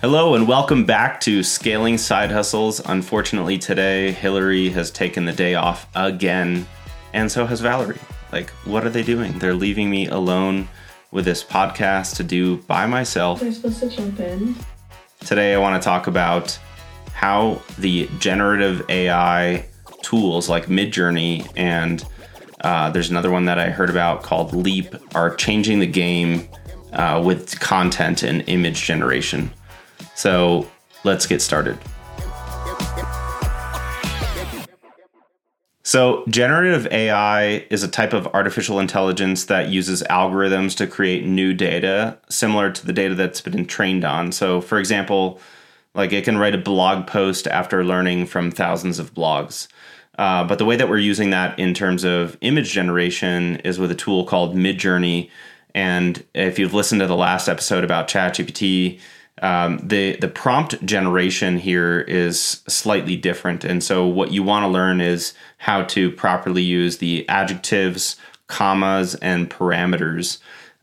Hello and welcome back to Scaling Side Hustles. Unfortunately, today Hillary has taken the day off again, and so has Valerie. Like, what are they doing? They're leaving me alone with this podcast to do by myself. They're supposed to jump in. Today, I want to talk about how the generative AI tools like Midjourney and uh, there's another one that I heard about called Leap are changing the game uh, with content and image generation. So let's get started. So, generative AI is a type of artificial intelligence that uses algorithms to create new data similar to the data that's been trained on. So, for example, like it can write a blog post after learning from thousands of blogs. Uh, but the way that we're using that in terms of image generation is with a tool called Midjourney. And if you've listened to the last episode about ChatGPT, um, the the prompt generation here is slightly different, and so what you want to learn is how to properly use the adjectives, commas, and parameters,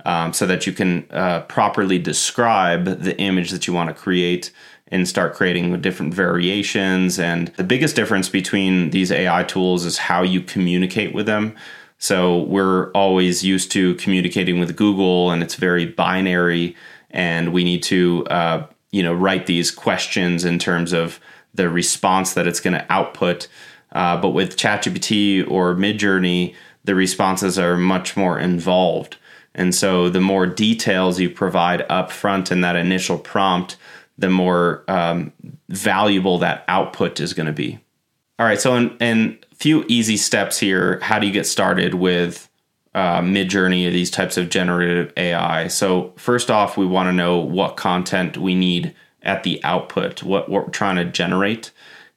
um, so that you can uh, properly describe the image that you want to create and start creating different variations. And the biggest difference between these AI tools is how you communicate with them. So we're always used to communicating with Google, and it's very binary and we need to uh, you know write these questions in terms of the response that it's going to output. Uh, but with ChatGPT or Midjourney, the responses are much more involved. And so the more details you provide up front in that initial prompt, the more um, valuable that output is going to be. All right, so in, in few easy steps here, how do you get started with uh, or these types of generative AI. So first off, we want to know what content we need at the output, what, what we're trying to generate,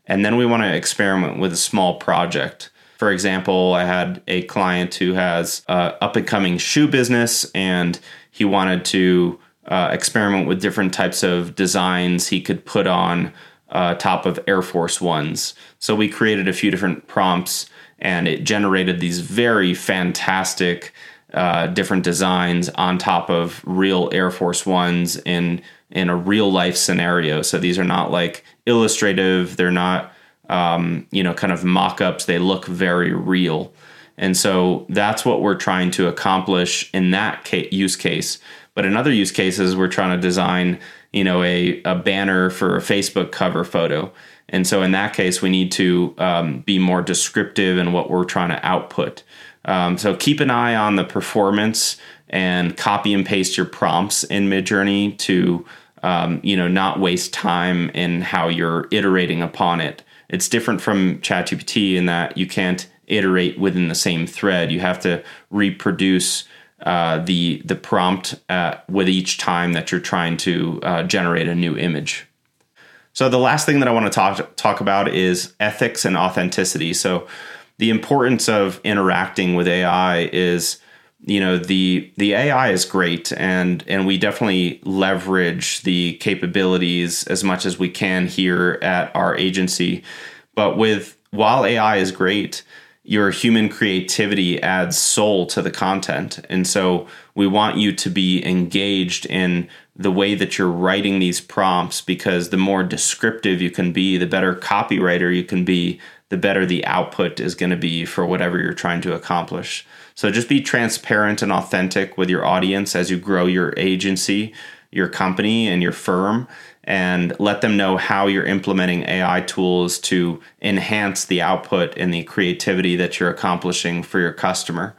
and then we want to experiment with a small project. For example, I had a client who has a up and coming shoe business, and he wanted to uh, experiment with different types of designs he could put on uh, top of Air Force Ones. So we created a few different prompts and it generated these very fantastic uh, different designs on top of real Air Force Ones in in a real life scenario. So these are not like illustrative; they're not um, you know kind of mock ups. They look very real, and so that's what we're trying to accomplish in that use case. But in other use cases, we're trying to design you know a, a banner for a Facebook cover photo and so in that case, we need to um, be more descriptive in what we're trying to output. Um, so keep an eye on the performance and copy and paste your prompts in Midjourney to um, you know not waste time in how you're iterating upon it. It's different from ChatGPT in that you can't iterate within the same thread. You have to reproduce uh, the the prompt uh, with each time that you're trying to uh, generate a new image. So the last thing that I want to talk talk about is ethics and authenticity. So the importance of interacting with AI is you know the the AI is great and and we definitely leverage the capabilities as much as we can here at our agency but with while AI is great your human creativity adds soul to the content and so we want you to be engaged in the way that you're writing these prompts because the more descriptive you can be, the better copywriter you can be, the better the output is going to be for whatever you're trying to accomplish. So just be transparent and authentic with your audience as you grow your agency, your company, and your firm, and let them know how you're implementing AI tools to enhance the output and the creativity that you're accomplishing for your customer.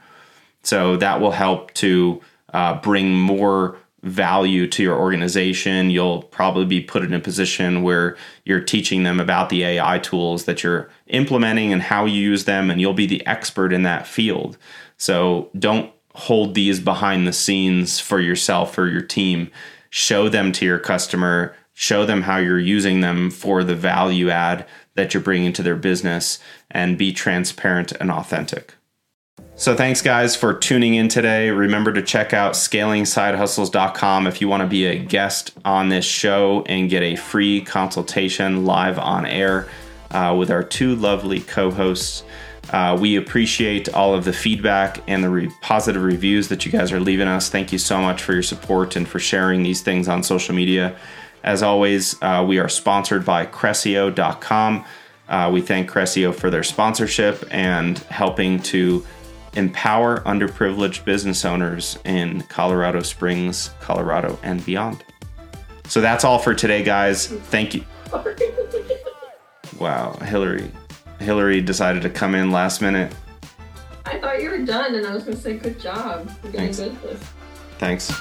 So that will help to uh, bring more value to your organization. You'll probably be put in a position where you're teaching them about the AI tools that you're implementing and how you use them, and you'll be the expert in that field. So don't hold these behind the scenes for yourself or your team. Show them to your customer, show them how you're using them for the value add that you're bringing to their business, and be transparent and authentic. So thanks guys for tuning in today. Remember to check out scalingsidehustles.com if you want to be a guest on this show and get a free consultation live on air uh, with our two lovely co-hosts. Uh, we appreciate all of the feedback and the re- positive reviews that you guys are leaving us. Thank you so much for your support and for sharing these things on social media. As always, uh, we are sponsored by Cressio.com. Uh, we thank Cressio for their sponsorship and helping to empower underprivileged business owners in Colorado Springs, Colorado, and beyond. So that's all for today, guys. Thank you. Wow, Hillary. Hillary decided to come in last minute. I thought you were done, and I was going to say, good job. You're Thanks. good at this. Thanks.